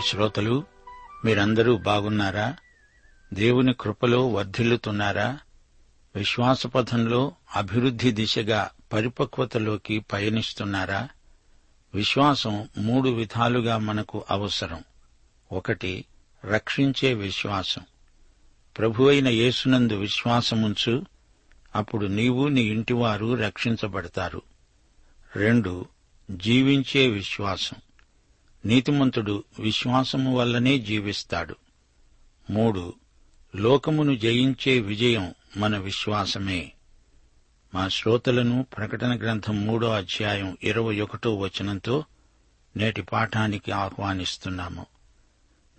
శ్రోతలు మీరందరూ బాగున్నారా? దేవుని కృపలో వర్ధిల్లుతున్నారా? విశ్వాసపథంలో అభివృద్ధి దిశగా పరిపక్వతలోకి పయనిస్తున్నారా? విశ్వాసం మూడు విధాలుగా మనకు అవసరం. ఒకటి రక్షించే విశ్వాసం. ప్రభువైన యేసునందు విశ్వాసముంచు అప్పుడు నీవు నీ ఇంటివారు రక్షించబడతారు. రెండు జీవించే విశ్వాసం. నీతిమంతుడు విశ్వాసము వల్లనే జీవిస్తాడు. మూడు లోకమును జయించే విజయం మన విశ్వాసమే. మా శ్రోతలను ప్రకటన గ్రంథం మూడో అధ్యాయం ఇరవై ఒకటో వచనంతో నేటి పాఠానికి ఆహ్వానిస్తున్నాము.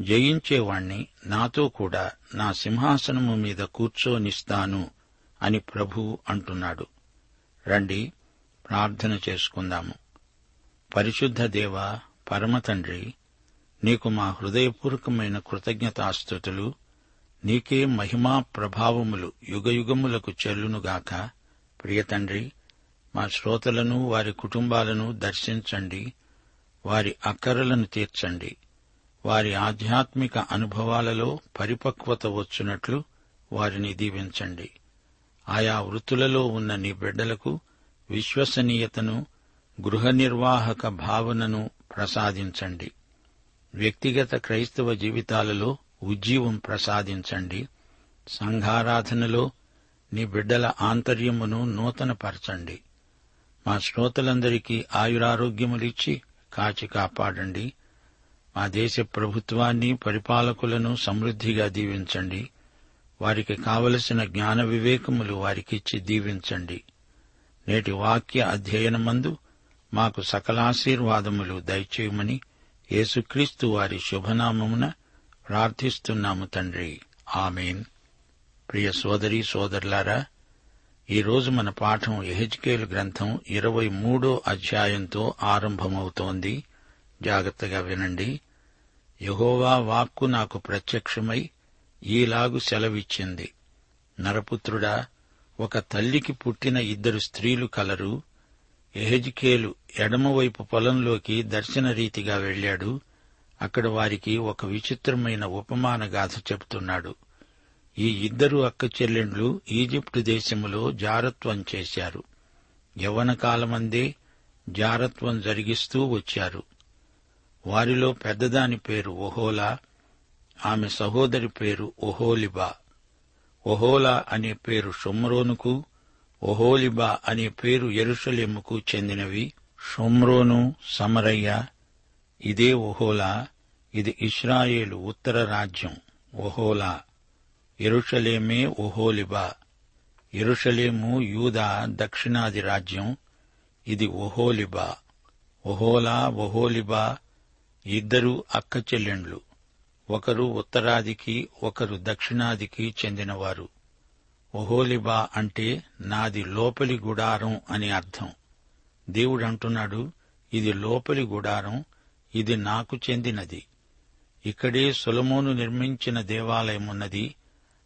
జయించేవాణ్ణి నాతో కూడా నా సింహాసనము మీద కూర్చోనిస్తాను అని ప్రభువు అంటున్నాడు. రండి ప్రార్థన చేసుకుందాము. పరిశుద్ధ దేవ పరమ తండ్రి నీకు మా హృదయపూర్వకమైన కృతజ్ఞతాస్థుతులు నీకే మహిమా ప్రభావములు యుగయుగములకు చెల్లునుగాక. ప్రియతండ్రి మా శ్రోతలను వారి కుటుంబాలను దర్శించండి వారి అక్కరలను తీర్చండి. వారి ఆధ్యాత్మిక అనుభవాలలో పరిపక్వత వచ్చునట్లు వారిని దీవించండి. ఆయా వృత్తులలో ఉన్న నీ బిడ్డలకు విశ్వసనీయతను గృహ నిర్వాహక భావనను ప్రసాదించండి. వ్యక్తిగత క్రైస్తవ జీవితాలలో ఉజ్జీవం ప్రసాదించండి. సంఘారాధనలో నీ బిడ్డల ఆంతర్యమును నూతనపరచండి. మా శ్రోతలందరికీ ఆయురారోగ్యములిచ్చి కాచి కాపాడండి. మా దేశ ప్రభుత్వాన్ని పరిపాలకులను సమృద్ధిగా దీవించండి. వారికి కావలసిన జ్ఞాన వివేకములు వారికిచ్చి దీవించండి. నేటి వాక్య అధ్యయనమందు మాకు సకలాశీర్వాదములు దయచేయమని యేసుక్రీస్తు వారి శుభనామమున ప్రార్థిస్తున్నాము తండ్రి. ఆమెన్. ప్రియ సోదరి సోదరులారా ఈరోజు మన పాఠం ఎహెచ్కేలు గ్రంథం ఇరవై మూడో అధ్యాయంతో ఆరంభమవుతోంది. జాగ్రత్తగా వినండి. యహోవా వాక్కు నాకు ప్రత్యక్షమై ఈలాగు సెలవిచ్చింది. నరపుత్రుడా ఒక తల్లికి పుట్టిన ఇద్దరు స్త్రీలు కలరు. ఎహెజ్కేలు ఎడమవైపు పొలంలోకి దర్శనరీతిగా వెళ్ళాడు అక్కడ వారికి ఒక విచిత్రమైన ఉపమాన గాథ చెబుతున్నాడు. ఈ ఇద్దరు అక్క చెల్లెండ్లు ఈజిప్టు దేశములో జారత్వం చేశారు. యవ్వన కాలమందే జారత్వం జరిగిస్తూ వచ్చారు. వారిలో పెద్దదాని పేరు ఒహోలా ఆమె సహోదరి పేరు ఒహోలిబా. ఒహోలా అనే పేరు షొమ్రోనుకు ఒహోలిబా అనే పేరు ఎరుషలేముకు చెందినవి. షోమ్రోను సమరయ్య. ఇదే ఒహోలా. ఇది ఇస్రాయేలు ఉత్తర రాజ్యం. ఒహోలా. ఎరుషలేమే ఒహోలిబా. ఎరుషలేము యూదా దక్షిణాది రాజ్యం. ఇది ఒహోలిబా. ఒహోలా ఒహోలిబా. ఇద్దరు అక్క చెల్లెండ్లు. ఒకరు ఉత్తరాదికి ఒకరు దక్షిణాదికి చెందినవారు. ఒహోలిబా అంటే నాది లోపలి గుడారం అని అర్థం. దేవుడు అంటున్నాడు ఇది లోపలి గుడారం ఇది నాకు చెందినది. ఇక్కడే సులమోను నిర్మించిన దేవాలయమున్నది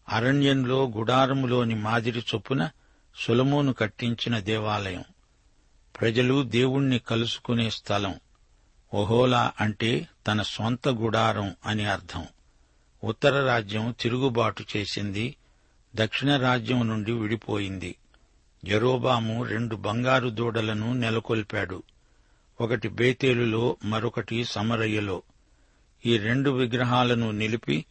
అరణ్యంలో గుడారములోని మాదిరి చొప్పున సులమోను కట్టించిన దేవాలయం. ప్రజలు దేవుణ్ణి కలుసుకునే స్థలం. ఒహోలా అంటే తన సొంత గుడారం అని అర్థం. ఉత్తర రాజ్యం తిరుగుబాటు చేసింది. దక్షిణ రాజ్యం నుండి విడిపోయింది. జరోబాము రెండు బంగారు దూడలను నెలకొల్పాడు. ఒకటి బేతేలులో మరొకటి సమరయ్యలో. ఈ రెండు విగ్రహాలను నిలిపి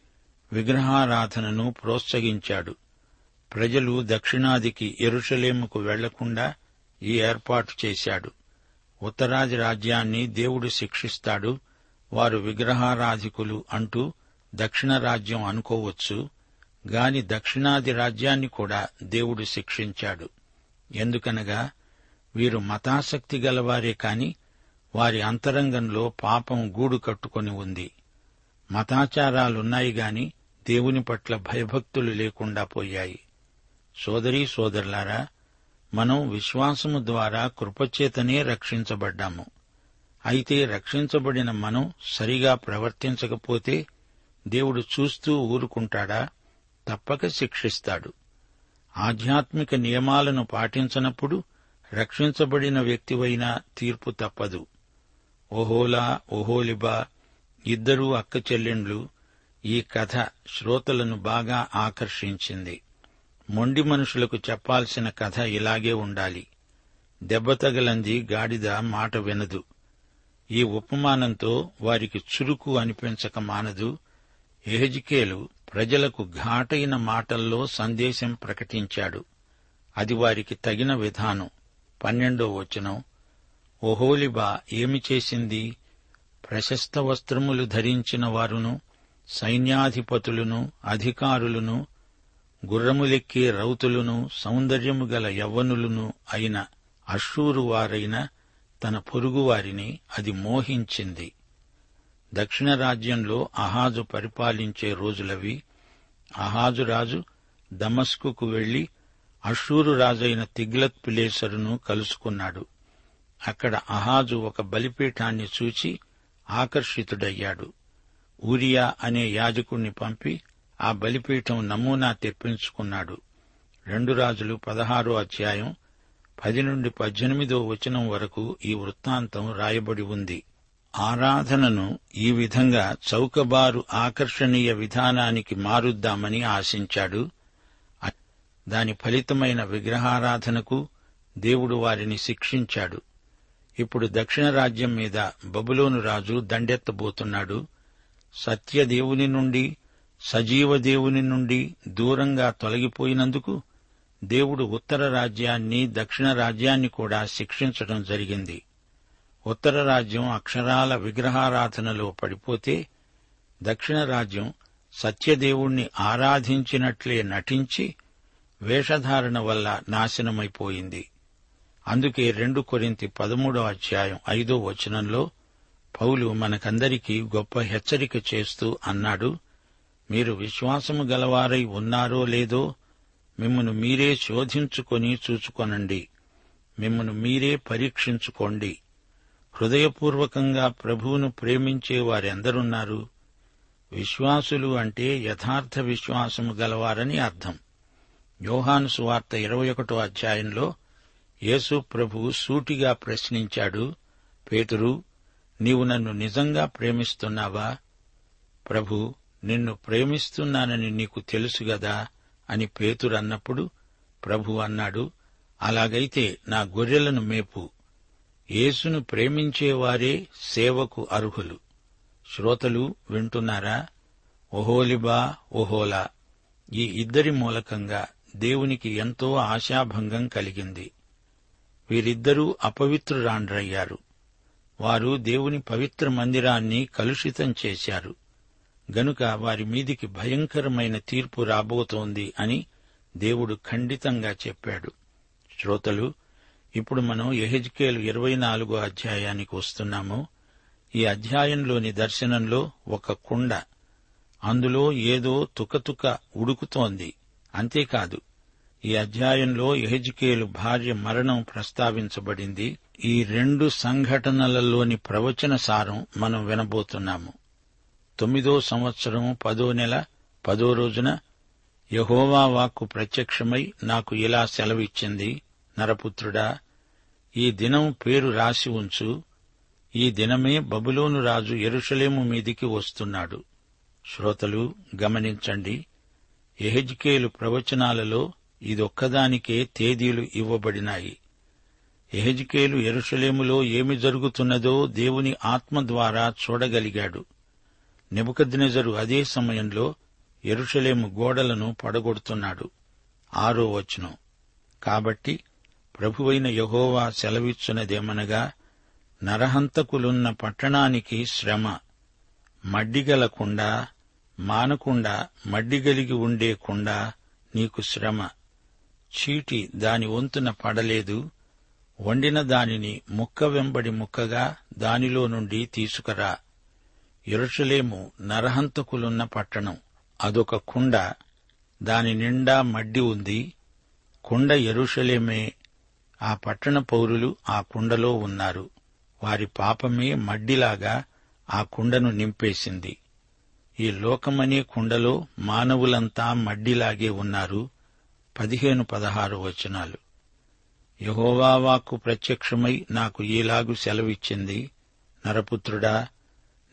విగ్రహారాధనను ప్రోత్సహించాడు. ప్రజలు దక్షిణాదికి ఎరుషలేముకు వెళ్ళకుండా ఈ ఏర్పాటు చేశాడు. ఉత్తరాది రాజ్యాన్ని దేవుడు శిక్షిస్తాడు. వారు విగ్రహారాధికులు అంటూ దక్షిణ రాజ్యం అనుకోవచ్చు. గాని దక్షిణాది రాజ్యాన్ని కూడా దేవుడు శిక్షించాడు. ఎందుకనగా వీరు మతాసక్తి గలవారే కాని వారి అంతరంగంలో పాపం గూడు కట్టుకొని ఉంది. మతాచారాలున్నాయి గాని దేవుని పట్ల భయభక్తులు లేకుండా పోయాయి. సోదరీ సోదరులారా మనం విశ్వాసము ద్వారా కృపచేతనే రక్షించబడ్డాము. అయితే రక్షించబడిన మనం సరిగా ప్రవర్తించకపోతే దేవుడు చూస్తూ ఊరుకుంటాడా? తప్పక శిక్షిస్తాడు. ఆధ్యాత్మిక నియమాలను పాటించనప్పుడు రక్షించబడిన వ్యక్తివైనా తీర్పు తప్పదు. ఓహోలా ఓహోలిబా ఇద్దరూ అక్క చెల్లెండ్లు ఈ కథ శ్రోతలను బాగా ఆకర్షించింది. మొండి మనుషులకు చెప్పాల్సిన కథ ఇలాగే ఉండాలి. దెబ్బతగలంది గాడిద మాట వినదు. ఈ ఉపమానంతో వారికి చురుకు అనిపించక మానదు. ఎహెజికేలు ప్రజలకు ఘాటైన మాటల్లో సందేశం ప్రకటించాడు. అది వారికి తగిన విధానం. పన్నెండో వచనం. ఓహోలిబా ఏమి చేసింది? ప్రశస్త వస్త్రములు ధరించిన వారును సైన్యాధిపతులను అధికారులను గుర్రములెక్కే రౌతులను సౌందర్యము గల యవ్వనులను అయిన అషూరు వారైన తన పొరుగువారిని అది మోహించింది. దక్షిణ రాజ్యంలో అహాజు పరిపాలించే రోజులవి. అహాజు రాజు దమస్కుకు వెళ్ళి అషూరు రాజైన తిగ్లత్ పిలేసరును కలుసుకున్నాడు. అక్కడ అహాజు ఒక బలిపీఠాన్ని చూచి ఆకర్షితుడయ్యాడు. ఊరియా అనే యాజకుణ్ణి పంపి ఆ బలిపీఠం నమూనా తెప్పించుకున్నాడు. రెండు రాజులు పదహారో అధ్యాయం పది నుండి పద్దెనిమిదో వచనం వరకు ఈ వృత్తాంతం రాయబడి ఉంది. ఆరాధనను ఈ విధంగా చౌకబారు ఆకర్షణీయ విధానానికి మారుద్దామని ఆశించాడు. దాని ఫలితమైన విగ్రహారాధనకు దేవుడు వారిని శిక్షించాడు. ఇప్పుడు దక్షిణ రాజ్యం మీద బబులోను రాజు దండెత్తబోతున్నాడు. సత్యదేవుని నుండి సజీవ దేవుని నుండి దూరంగా తొలగిపోయినందుకు దేవుడు ఉత్తర రాజ్యాన్ని దక్షిణ రాజ్యాన్ని కూడా శిక్షించడం జరిగింది. ఉత్తర రాజ్యం అక్షరాల విగ్రహారాధనలో పడిపోతే దక్షిణ రాజ్యం సత్యదేవుణ్ణి ఆరాధించినట్లే నటించి వేషధారణ వల్ల నాశనమైపోయింది. అందుకే రెండు కొరింతి పదమూడో అధ్యాయం ఐదో వచనంలో పౌలు మనకందరికీ గొప్ప హెచ్చరిక చేస్తూ అన్నాడు మీరు విశ్వాసము గలవారై ఉన్నారో లేదో మిమ్మను మీరే శోధించుకొని చూచుకొనండి. మిమ్మను మీరే పరీక్షించుకోండి. హృదయపూర్వకంగా ప్రభువును ప్రేమించే వారెందరున్నారు? విశ్వాసులు అంటే యథార్థ విశ్వాసము గలవారని అర్థం. యోహాను సువార్త ఇరవై ఒకటో అధ్యాయంలో యేసు ప్రభు సూటిగా ప్రశ్నించాడు పేతురు నీవు నన్ను నిజంగా ప్రేమిస్తున్నావా? ప్రభు నిన్ను ప్రేమిస్తున్నానని నీకు తెలుసు గదా? అని పేతురన్నప్పుడు ప్రభు అన్నాడు అలాగైతే నా గొర్రెలను మేపు. యేసును ప్రేమించేవారే సేవకు అర్హులు. శ్రోతలు వింటున్నారా? ఓహోలిబా ఓహోలా. ఈ ఇద్దరి మూలకంగా దేవునికి ఎంతో ఆశాభంగం కలిగింది. వీరిద్దరూ అపవిత్రురాండ్రయ్యారు. వారు దేవుని పవిత్ర మందిరాన్ని కలుషితం చేశారు. గనుక వారి మీదికి భయంకరమైన తీర్పు రాబోతోంది అని దేవుడు ఖండితంగా చెప్పాడు. శ్రోతలు ఇప్పుడు మనం ఎహెజ్కేలు ఇరవై నాలుగో అధ్యాయానికి వస్తున్నాము. ఈ అధ్యాయంలోని దర్శనంలో ఒక కుండ. అందులో ఏదో తుకతుక ఉడుకుతోంది. అంతేకాదు ఈ అధ్యాయంలో ఎహెజ్కేలు భార్య మరణం ప్రస్తావించబడింది. ఈ రెండు సంఘటనలలోని ప్రవచన సారం మనం వినబోతున్నాము. తొమ్మిదో సంవత్సరం పదో నెల పదో రోజున యహోవా వాక్కు ప్రత్యక్షమై నాకు ఇలా సెలవిచ్చింది. నరపుత్రుడా ఈ దినం పేరు రాసి ఉంచు. ఈ దినమే బబులోను రాజు ఎరుషలేము మీదికి వస్తున్నాడు. శ్రోతలు గమనించండి. ఎహెజ్కేలు ప్రవచనాలలో ఇదొక్కదానికే తేదీలు ఇవ్వబడినాయి. ఎహెజ్కేలు ఎరుషలేములో ఏమి జరుగుతున్నదో దేవుని ఆత్మ ద్వారా చూడగలిగాడు. నెబుకద్నెజరు అదే సమయంలో ఎరుషలేము గోడలను పడగొడుతున్నాడు. ఆరో వచనం. కాబట్టి ప్రభువైన యహోవా సెలవిచ్చునదేమనగా నరహంతకులున్న పట్టణానికి శ్రమ మడ్డిగల కుండ మానకుండా మడ్డిగలిగి ఉండే కుండ నీకు శ్రమ. చీటి దాని వంతున పడలేదు వండిన దానిని ముక్క వెంబడి ముక్కగా దానిలో నుండి తీసుకురా. ఎరుషలేము నరహంతకులున్న పట్టణం అదొక కుండ దాని నిండా మడ్డి ఉంది కుండ ఎరుషలేమే ఆ పట్టణ పౌరులు ఆ కుండలో ఉన్నారు. వారి పాపమే మడ్డిలాగా ఆ కుండను నింపేసింది. ఈ లోకమనే కుండలో మానవులంతా మడ్డిలాగే ఉన్నారు. పదిహేను పదహారు వచనాలు. యహోవాకు ప్రత్యక్షమై నాకు ఈలాగు సెలవిచ్చింది. నరపుత్రుడా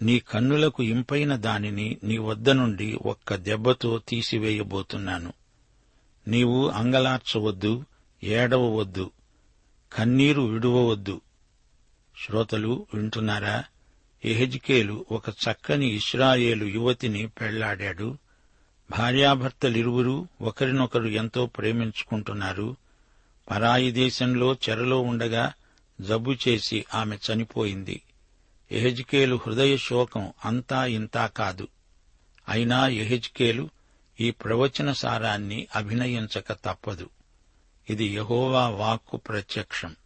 నీ కన్నులకు ఇంపైన దానిని నీ వద్ద నుండి ఒక్క దెబ్బతో తీసివేయబోతున్నాను. నీవు అంగలార్చవద్దు ఏడవవద్దు. కన్నీరు విడువవద్దు. శ్రోతలు వింటున్నారా? ఎహెజ్కేలు ఒక చక్కని ఇస్రాయేలు యువతిని పెళ్ళాడాడు. భార్యాభర్తలిరువురూ ఒకరినొకరు ఎంతో ప్రేమించుకుంటున్నారు. పరాయి దేశంలో చెరలో ఉండగా జబ్బు చేసి ఆమె చనిపోయింది. ఎహెజ్కేలు హృదయ శోకం అంతా ఇంతా కాదు. అయినా ఎహెజ్కేలు ఈ ప్రవచన సారాన్ని అభినయించక తప్పదు. ఇది యహోవా వాక్కు ప్రత్యక్షం.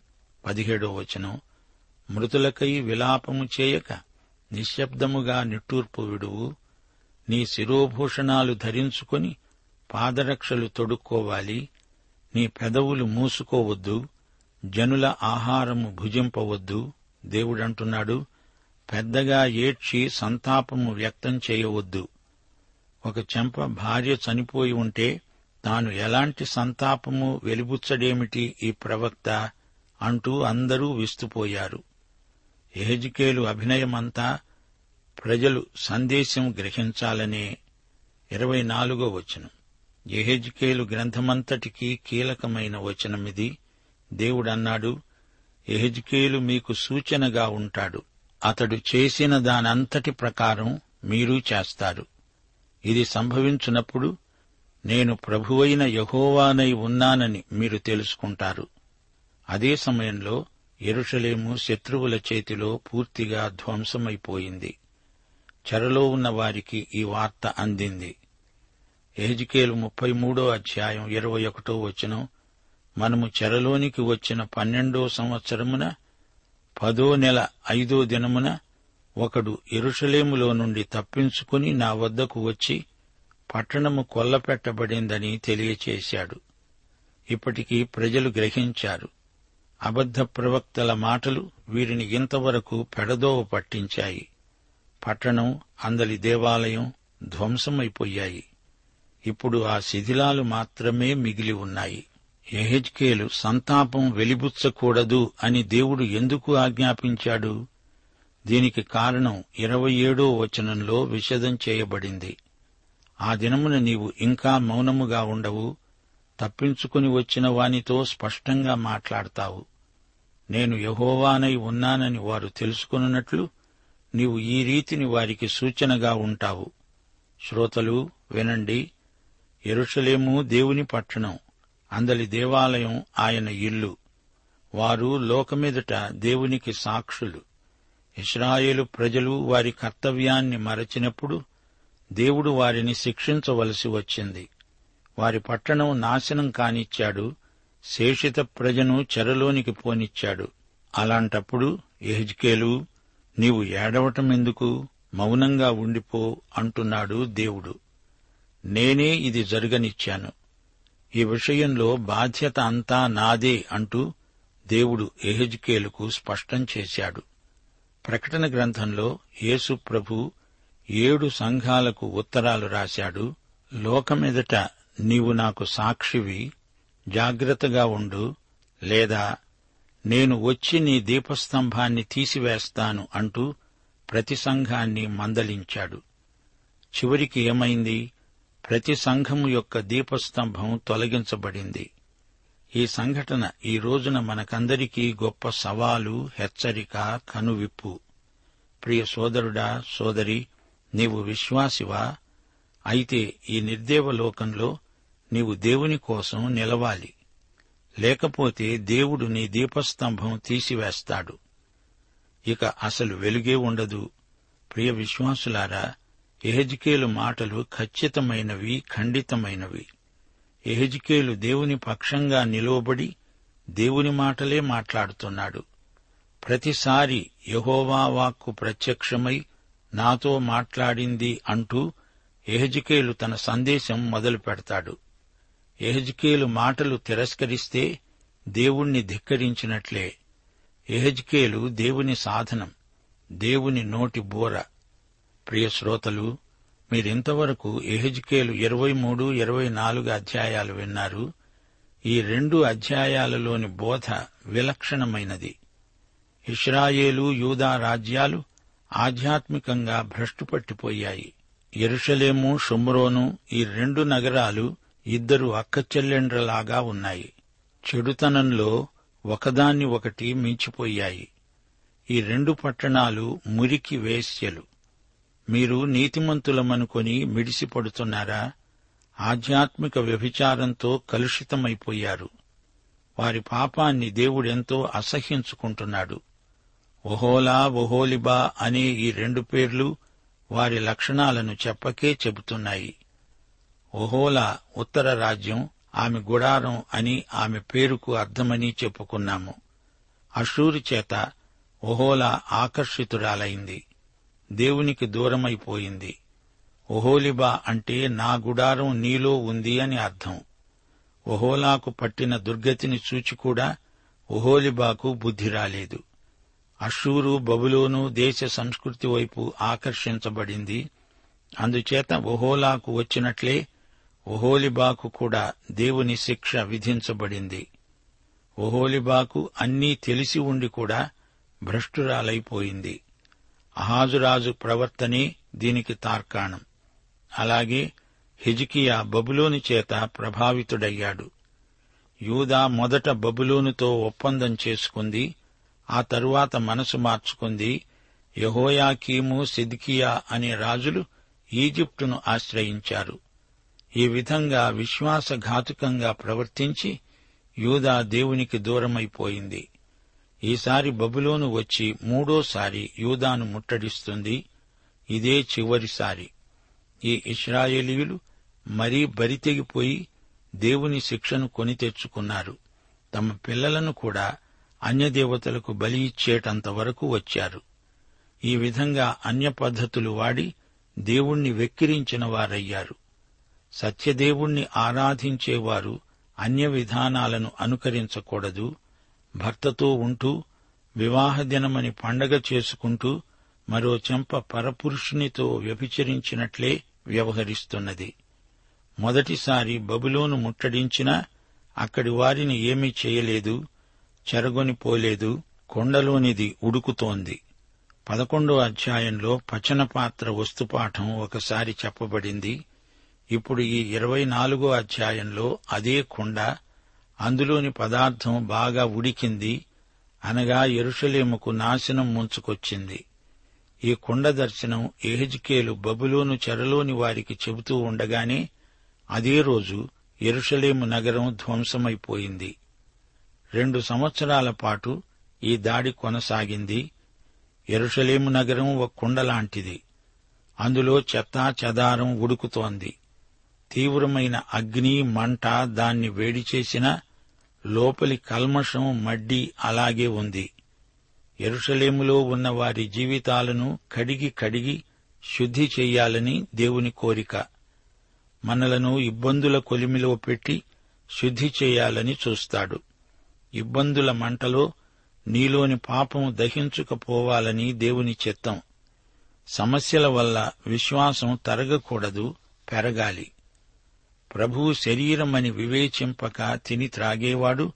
పదిహేడో వచనం. మృతులకై విలాపము చేయక నిశ్శబ్దముగా నిట్టూర్పు విడువు. నీ శిరోభూషణాలు ధరించుకొని పాదరక్షలు తొడుక్కోవాలి. నీ పెదవులు మూసుకోవద్దు. జనుల ఆహారము భుజింపవద్దు. దేవుడంటున్నాడు. పెద్దగా ఏడ్చి సంతాపము వ్యక్తం చేయవద్దు. ఒక చెంప భార్య చనిపోయి ఉంటే తాను ఎలాంటి సంతాపము వెలిబుచ్చడేమిటి ఈ ప్రవక్త అంటూ అందరూ విస్తుపోయారు. ఎహెజికేలు అభినయమంతా ప్రజలు సందేశం గ్రహించాలనే ఇరవై నాలుగో వచనం. ఎహెజ్కేలు గ్రంథమంతటికీ కీలకమైన వచనమిది. దేవుడన్నాడు ఎహెజ్కేలు మీకు సూచనగా ఉంటాడు. అతడు చేసిన దానంతటి ప్రకారం మీరు చేస్తారు. ఇది సంభవించినప్పుడు నేను ప్రభువైన యహోవానై ఉన్నానని మీరు తెలుసుకుంటారు. అదే సమయంలో ఎరుషలేము శత్రువుల చేతిలో పూర్తిగా ధ్వంసమైపోయింది. చెరలో ఉన్న వారికి ఈ వార్త అందింది. ఏజికేలు ముప్పై మూడో అధ్యాయం ఇరవై ఒకటో వచనం మనము చెరలోనికి వచ్చిన పన్నెండో సంవత్సరమున పదో నెల ఐదో దినమున ఒకడు ఎరుషలేములో నుండి తప్పించుకుని నా వద్దకు వచ్చి పట్టణము కొల్లపెట్టబడిందని తెలియచేశాడు. ఇప్పటికీ ప్రజలు గ్రహించారు. అబద్ధ ప్రవక్తల మాటలు వీరిని ఇంతవరకు పెడదోవ పట్టించాయి. పట్టణం అందలి దేవాలయం ధ్వంసమైపోయాయి. ఇప్పుడు ఆ శిథిలాలు మాత్రమే మిగిలి ఉన్నాయి. ఎహెజ్కేలు సంతాపం వెలిబుచ్చకూడదు అని దేవుడు ఎందుకు ఆజ్ఞాపించాడు? దీనికి కారణం ఇరవై ఏడో వచనంలో విషదం చేయబడింది. ఆ దినమున నీవు ఇంకా మౌనముగా ఉండవు తప్పించుకుని వచ్చిన వానితో స్పష్టంగా మాట్లాడతావు. నేను యహోవానై ఉన్నానని వారు తెలుసుకున్నట్లు నీవు ఈ రీతిని వారికి సూచనగా ఉంటావు. శ్రోతలు వినండి. ఎరుషలేము దేవుని పట్టణం అందలి దేవాలయం ఆయన ఇల్లు. వారు లోకమెదుట దేవునికి సాక్షులు. ఇస్రాయేలు ప్రజలు వారి కర్తవ్యాన్ని మరచినప్పుడు దేవుడు వారిని శిక్షించవలసి వచ్చింది. వారి పట్టణం నాశనం కానిచ్చాడు శేషిత ప్రజను చెరలోనికి పోనిచ్చాడు. అలాంటప్పుడు ఎహెజ్కేలు నీవు ఏడవటం ఎందుకు? మౌనంగా ఉండిపో అంటున్నాడు దేవుడు. నేనే ఇది జరగనిచ్చాను. ఈ విషయంలో బాధ్యత అంతా నాదే అంటూ దేవుడు ఎహజ్కేలుకు స్పష్టం చేశాడు. ప్రకటన గ్రంథంలో యేసు ప్రభు ఏడు సంఘాలకు ఉత్తరాలు రాశాడు. లోకమెదట నీవు నాకు సాక్షివి. జాగ్రత్తగా ఉండు. లేదా నేను వచ్చి నీ దీపస్తంభాన్ని తీసివేస్తాను అంటూ ప్రతి సంఘాన్ని మందలించాడు. చివరికి ఏమైంది? ప్రతి సంఘము యొక్క దీపస్తంభం తొలగించబడింది. ఈ సంఘటన ఈ రోజున మనకందరికీ గొప్ప సవాలు హెచ్చరిక కనువిప్పు. ప్రియ సోదరుడా సోదరి నీవు విశ్వాసివా? అయితే ఈ నిర్దేవ లోకంలో నీవు దేవుని కోసం నిలవాలి. లేకపోతే దేవుడు నీ దీపస్తంభం తీసివేస్తాడు. ఇక అసలు వెలుగే ఉండదు. ప్రియ విశ్వాసులారా ఎహెజ్కేలు మాటలు ఖచ్చితమైనవి ఖండితమైనవి. ఎహెజ్కేలు దేవుని పక్షంగా నిలువబడి దేవుని మాటలే మాట్లాడుతున్నాడు. ప్రతిసారి యహోవా వాక్కు ప్రత్యక్షమై నాతో మాట్లాడింది అంటూ ఎహజికేలు తన సందేశం మొదలు పెడతాడు. ఎహజికేలు మాటలు తిరస్కరిస్తే దేవుణ్ణి ధిక్కరించినట్లే. ఎహజ్కేలు దేవుని సాధనం దేవుని నోటి బోర. ప్రియ శ్రోతలు మీరింతవరకు ఎహజ్కేలు ఇరవై మూడు ఇరవై నాలుగు అధ్యాయాలు విన్నారు. ఈ రెండు అధ్యాయాలలోని బోధ విలక్షణమైనది. ఇష్రాయేలు యూదా రాజ్యాలు ఆధ్యాత్మికంగా భ్రష్టుపట్టిపోయాయి ఎరుషలేము షుమ్రోను ఈ రెండు నగరాలు ఇద్దరు అక్కచెల్లెండ్రలాగా ఉన్నాయి. చెడుతనంలో ఒకదాన్ని ఒకటి మించిపోయాయి. ఈ రెండు పట్టణాలు మురికి వేశ్యలు. మీరు నీతిమంతులమనుకొని మిడిసిపడుతున్నారా? ఆధ్యాత్మిక వ్యభిచారంతో కలుషితమైపోయారు. వారి పాపాన్ని దేవుడెంతో అసహ్యించుకుంటున్నాడు. ఒహోలా ఒహోలిబా అనే ఈ రెండు పేర్లు వారి లక్షణాలను చెప్పకే చెబుతున్నాయి. ఒహోలా ఉత్తర రాజ్యం ఆమె గుడారం అని ఆమె పేరుకు అర్థమని చెప్పుకున్నాము. అషూరు చేత ఒహోలా ఆకర్షితురాలైంది. దేవునికి దూరమైపోయింది. ఒహోలిబా అంటే నా గుడారం నీలో ఉంది అని అర్థం. ఒహోలాకు పట్టిన దుర్గతిని చూచి కూడా ఒహోలిబాకు బుద్ధి రాలేదు. అషూరు బబులోను దేశ సంస్కృతి వైపు ఆకర్షించబడింది. అందుచేత ఒహోలాకు వచ్చినట్లే ఒహోలిబాకు కూడా దేవుని శిక్ష విధించబడింది. ఒహోలిబాకు అన్నీ తెలిసి ఉండి కూడా భ్రష్టురాలైపోయింది. అహాజురాజు ప్రవర్తనే దీనికి తార్కాణం. అలాగే హిజికియా బబులోని చేత ప్రభావితుడయ్యాడు. యూదా మొదట బబులోనుతో ఒప్పందం చేసుకుంది. ఆ తరువాత మనసు మార్చుకుంది యహోయాకీము సిద్కియా అనే రాజులు ఈజిప్టును ఆశ్రయించారు. ఈ విధంగా విశ్వాసఘాతుకంగా ప్రవర్తించి యూదా దేవునికి దూరమైపోయింది. ఈసారి బబులోను వచ్చి మూడోసారి యూదాను ముట్టడిస్తుంది. ఇదే చివరిసారి. ఈ ఇస్రాయేలీయులు మరీ బరితెగిపోయి దేవుని శిక్షను కొని తెచ్చుకున్నారు. తమ పిల్లలను కూడా అన్యదేవతలకు బలి ఇచ్చేటంత వరకు వచ్చారు. ఈ విధంగా అన్య పద్ధతులు వాడి దేవుణ్ణి వెక్కిరించిన వారయ్యారు. సత్యదేవుణ్ణి ఆరాధించేవారు అన్య విధానాలను అనుకరించకూడదు. భర్తతో ఉంటూ వివాహ దినమని పండగ చేసుకుంటూ మరో చెంప పరపురుషునితో వ్యభిచరించినట్లే వ్యవహరిస్తున్నది. మొదటిసారి బబులోను ముట్టడించినా అక్కడి వారిని ఏమీ చేయలేదు. చెరగొని పోలేదు కొండలోనిది ఉడుకుతోంది. పదకొండో అధ్యాయంలో పచన పాత్ర వస్తుపాఠం ఒకసారి చెప్పబడింది. ఇప్పుడు ఈ ఇరవై నాలుగో అధ్యాయంలో అదే కొండ అందులోని పదార్థం బాగా ఉడికింది అనగా ఎరుషలేముకు నాశనం ముంచుకొచ్చింది. ఈ కుండ దర్శనం ఏహెజ్కేలు బబులోను చెరలోని వారికి చెబుతూ ఉండగానే అదే రోజు ఎరుషలేము నగరం ధ్వంసమైపోయింది. రెండు సంవత్సరాల పాటు ఈ దాడి కొనసాగింది. ఎరుషలేము నగరం ఒక కుండలాంటిది అందులో చెత్తా చెదారం ఉడుకుతోంది. తీవ్రమైన అగ్ని మంట దాన్ని వేడి చేసినా లోపలి కల్మషం మడ్డి అలాగే ఉంది. ఎరుషలేములో ఉన్న వారి జీవితాలను కడిగి కడిగి శుద్ధి చెయ్యాలని దేవుని కోరిక. మనలను ఇబ్బందుల కొలిమిలో పెట్టి శుద్ధి చేయాలని చూస్తాడు. ఇబ్బందుల మంటలో నీలోని పాపం దహించుకపోవాలని దేవుని చిత్తం. సమస్యల వల్ల విశ్వాసం తరగకూడదు పెరగాలి. ప్రభువు శరీరమని వివేచింపక తిని త్రాగేవాడు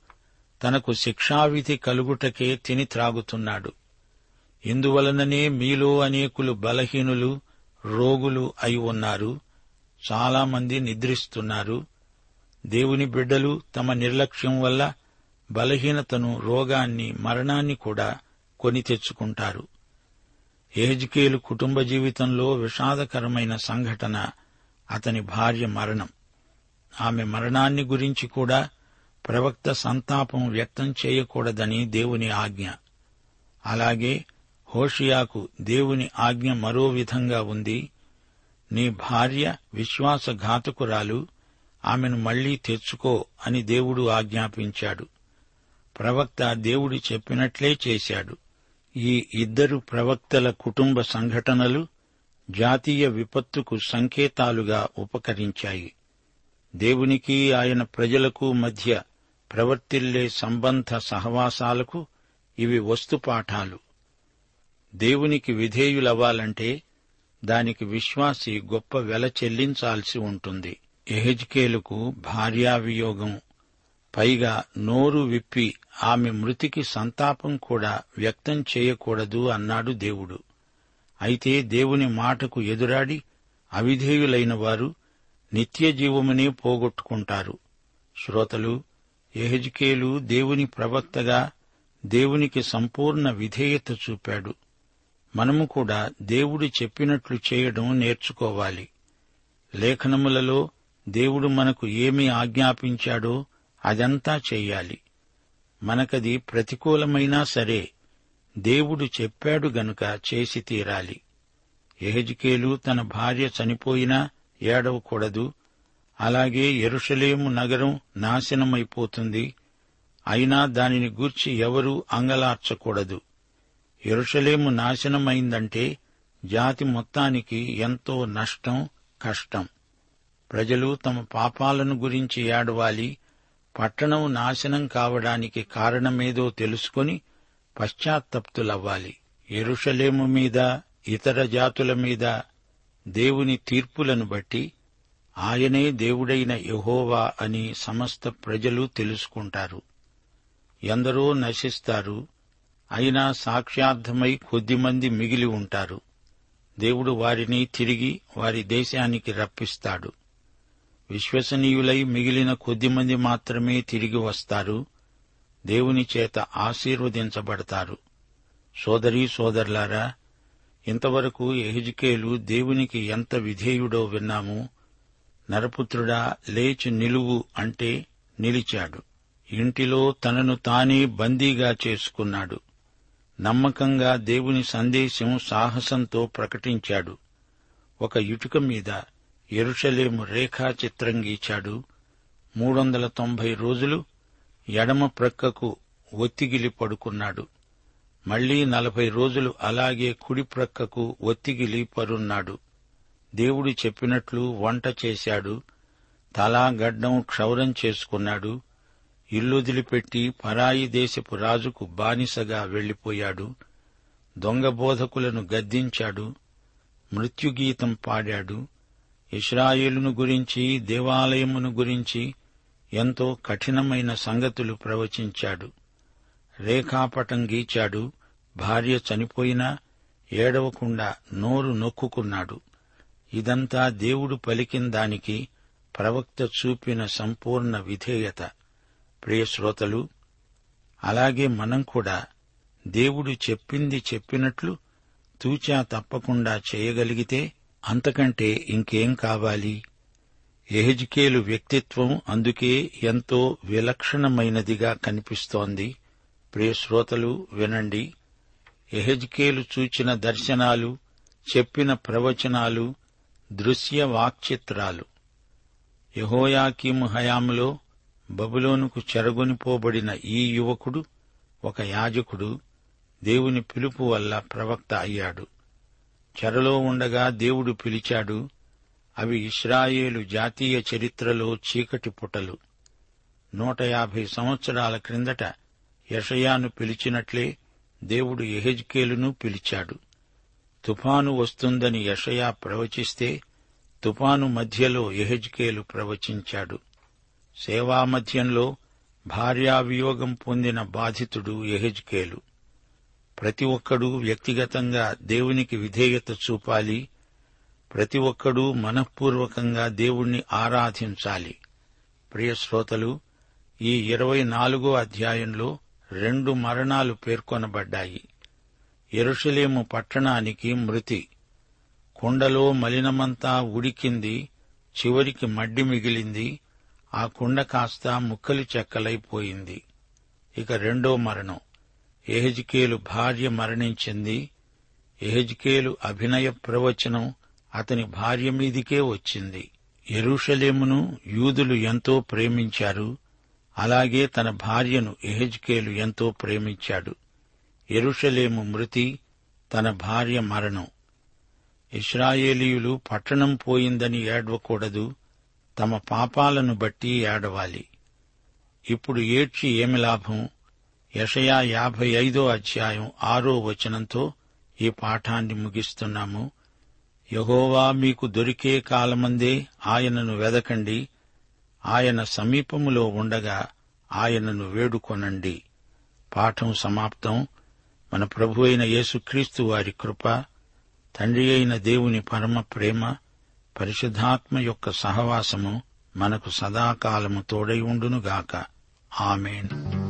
తనకు శిక్షావిధి కలుగుటకే తిని త్రాగుతున్నాడు. ఇందువలననే మీలో అనేకులు బలహీనులు రోగులు అయి ఉన్నారు చాలామంది నిద్రిస్తున్నారు. దేవుని బిడ్డలు తమ నిర్లక్ష్యం వల్ల బలహీనతను రోగాన్ని మరణాన్ని కూడా కొని తెచ్చుకుంటారు. ఏజ్కేలు కుటుంబ జీవితంలో విషాదకరమైన సంఘటన అతని భార్య మరణం. ఆమె మరణాన్ని గురించి కూడా ప్రవక్త సంతాపం వ్యక్తం చేయకూడదని దేవుని ఆజ్ఞ. అలాగే హోషియాకు దేవుని ఆజ్ఞ మరో విధంగా ఉంది. నీ భార్య విశ్వాసఘాతకురాలు ఆమెను మళ్ళీ తెచ్చుకో అని దేవుడు ఆజ్ఞాపించాడు. ప్రవక్త దేవుడు చెప్పినట్లే చేశాడు. ఈ ఇద్దరు ప్రవక్తల కుటుంబ సంఘటనలు జాతీయ విపత్తుకు సంకేతాలుగా ఉపకరించాయి. దేవునికి ఆయన ప్రజలకు మధ్య ప్రవర్తిల్లే సంబంధ సహవాసాలకు ఇవి వస్తుపాఠాలు. దేవునికి విధేయులవ్వాలంటే దానికి విశ్వాసి గొప్ప వెల చెల్లించాల్సి ఉంటుంది. ఎహెజ్కేలుకు భార్యావియోగం పైగా నోరు విప్పి ఆమె మృతికి సంతాపం కూడా వ్యక్తం చేయకూడదు అన్నాడు దేవుడు. అయితే దేవుని మాటకు ఎదురాడి అవిధేయులైన వారు నిత్య జీవమునే పోగొట్టుకుంటారు. శ్రోతలు ఎహెజ్కేలు దేవుని ప్రవక్తగా దేవునికి సంపూర్ణ విధేయత చూపాడు. మనము కూడా దేవుడు చెప్పినట్లు చేయడం నేర్చుకోవాలి. లేఖనములలో దేవుడు మనకు ఏమి ఆజ్ఞాపించాడో అదంతా చెయ్యాలి. మనకది ప్రతికూలమైనా సరే దేవుడు చెప్పాడు గనుక చేసి తీరాలి. ఎహెజ్కేలు తన భార్య చనిపోయినా ఏడవకూడదు. అలాగే ఎరుషలేము నగరం నాశనమైపోతుంది. అయినా దానిని గూర్చి ఎవరూ అంగలార్చకూడదు. ఎరుషలేము నాశనమైందంటే జాతి మొత్తానికి ఎంతో నష్టం కష్టం. ప్రజలు తమ పాపాలను గురించి ఏడవాలి. పట్టణం నాశనం కావడానికి కారణమేదో తెలుసుకుని పశ్చాత్తప్తులవ్వాలి. ఎరుషలేము మీద ఇతర జాతుల మీద దేవుని తీర్పులను బట్టి ఆయనే దేవుడైన యహోవా అని సమస్త ప్రజలు తెలుసుకుంటారు. ఎందరో నశిస్తారు అయినా సాక్ష్యార్థమై కొద్దిమంది మిగిలి ఉంటారు. దేవుడు వారిని తిరిగి వారి దేశానికి రప్పిస్తాడు. విశ్వసనీయులై మిగిలిన కొద్దిమంది మాత్రమే తిరిగి వస్తారు. దేవుని చేత ఆశీర్వదించబడతారు. సోదరీ సోదరులారా ఇంతవరకు ఎహిజ్కేలు దేవునికి ఎంత విధేయుడో విన్నాము. నరపుత్రుడా లేచి నిలువు అంటే నిలిచాడు. ఇంటిలో తనను తానే బందీగా చేసుకున్నాడు. నమ్మకంగా దేవుని సందేశం సాహసంతో ప్రకటించాడు. ఒక ఇటుక మీద ఎరుషలేము రేఖాచిత్రం గీచాడు మూడు వందల తొంభై రోజులు ఎడమ ప్రక్కకు ఒత్తిగిలి పడుకున్నాడు. మళ్ళీ నలభై రోజులు అలాగే కుడి ప్రక్కకు ఒత్తిగిలి పరున్నాడు దేవుడు చెప్పినట్లు వంట చేశాడు. తలా గడ్డం క్షౌరం చేసుకున్నాడు. ఇల్లుదిలిపెట్టి పరాయి దేశపు రాజుకు బానిసగా వెళ్ళిపోయాడు దొంగ బోధకులను గద్దించాడు. మృత్యుగీతం పాడాడు. ఇస్రాయేలును గురించి దేవాలయమును గురించి ఎంతో కఠినమైన సంగతులు ప్రవచించాడు. రేఖాపటం గీచాడు. భార్య చనిపోయినా ఏడవకుండా నోరు నొక్కుకున్నాడు. ఇదంతా దేవుడు పలికిన దానికి ప్రవక్త చూపిన సంపూర్ణ విధేయత. ప్రియశ్రోతలు అలాగే మనం కూడా దేవుడు చెప్పింది చెప్పినట్లు తూచా తప్పకుండా చేయగలిగితే అంతకంటే ఇంకేం కావాలి? ఎహెజ్కేలు వ్యక్తిత్వం అందుకే ఎంతో విలక్షణమైనదిగా కనిపిస్తోంది. ప్రియశ్రోతలు వినండి. ఎహెజ్కేలు చూచిన దర్శనాలు చెప్పిన ప్రవచనాలు దృశ్య వాక్చిత్రాలు యహోయాకీము హయాంలో బబులోనుకు చెరగొనిపోబడిన ఈ యువకుడు ఒక యాజకుడు దేవుని పిలుపు వల్ల ప్రవక్త అయ్యాడు. చెరలో ఉండగా దేవుడు పిలిచాడు అవి ఇస్రాయేలు జాతీయ చరిత్రలో చీకటి పుటలు. నూట యాభై సంవత్సరాల క్రిందట యషయాను పిలిచినట్లే దేవుడు ఎహెజ్కేలును పిలిచాడు. తుఫాను వస్తుందని యషయా ప్రవచిస్తే తుపాను మధ్యలో ఎహెజ్కేలు ప్రవచించాడు. సేవా మధ్యంలో భార్యావియోగం పొందిన బాధితుడు ఎహెజ్కేలు. ప్రతి ఒక్కడూ వ్యక్తిగతంగా దేవునికి విధేయత చూపాలి. ప్రతి ఒక్కడూ మనఃపూర్వకంగా దేవుణ్ణి ఆరాధించాలి. ప్రియ శ్రోతలు ఈ ఇరవై నాలుగో అధ్యాయంలో రెండు మరణాలు పేర్కొనబడ్డాయి. ఎరుషలేము పట్టణానికి మృతి. కుండలో మలినమంతా ఉడికింది చివరికి మడ్డి మిగిలింది ఆ కుండ కాస్త ముక్కలు చెక్కలైపోయింది. ఇక రెండో మరణం. ఎహెజ్కేలు భార్య మరణించింది. ఎహెజ్కేలు అభినయ ప్రవచనం అతని భార్య మీదికే వచ్చింది. ఎరుషలేమును యూదులు ఎంతో ప్రేమించారు. అలాగే తన భార్యను ఎహెజ్కేలు ఎంతో ప్రేమించాడు. ఎరుషలేము మృతి తన భార్య మరణం. ఇస్రాయేలీయులు పట్టణం పోయిందని ఏడవకూడదు. తమ పాపాలను బట్టి ఏడవాలి. ఇప్పుడు ఏడ్చి ఏమి లాభం? యషయా యాభై ఐదో అధ్యాయం ఆరో వచనంతో ఈ పాఠాన్ని ముగిస్తున్నాము. యహోవా మీకు దొరికే కాలమందే ఆయనను వెదకండి. ఆయన సమీపములో ఉండగా ఆయనను వేడుకొనండి. పాఠం సమాప్తం. మన ప్రభు అయిన యేసుక్రీస్తు వారి కృప తండ్రి అయిన దేవుని పరమ ప్రేమ పరిశుద్ధాత్మ యొక్క సహవాసము మనకు సదాకాలము తోడై ఉండునుగాక. ఆమెను.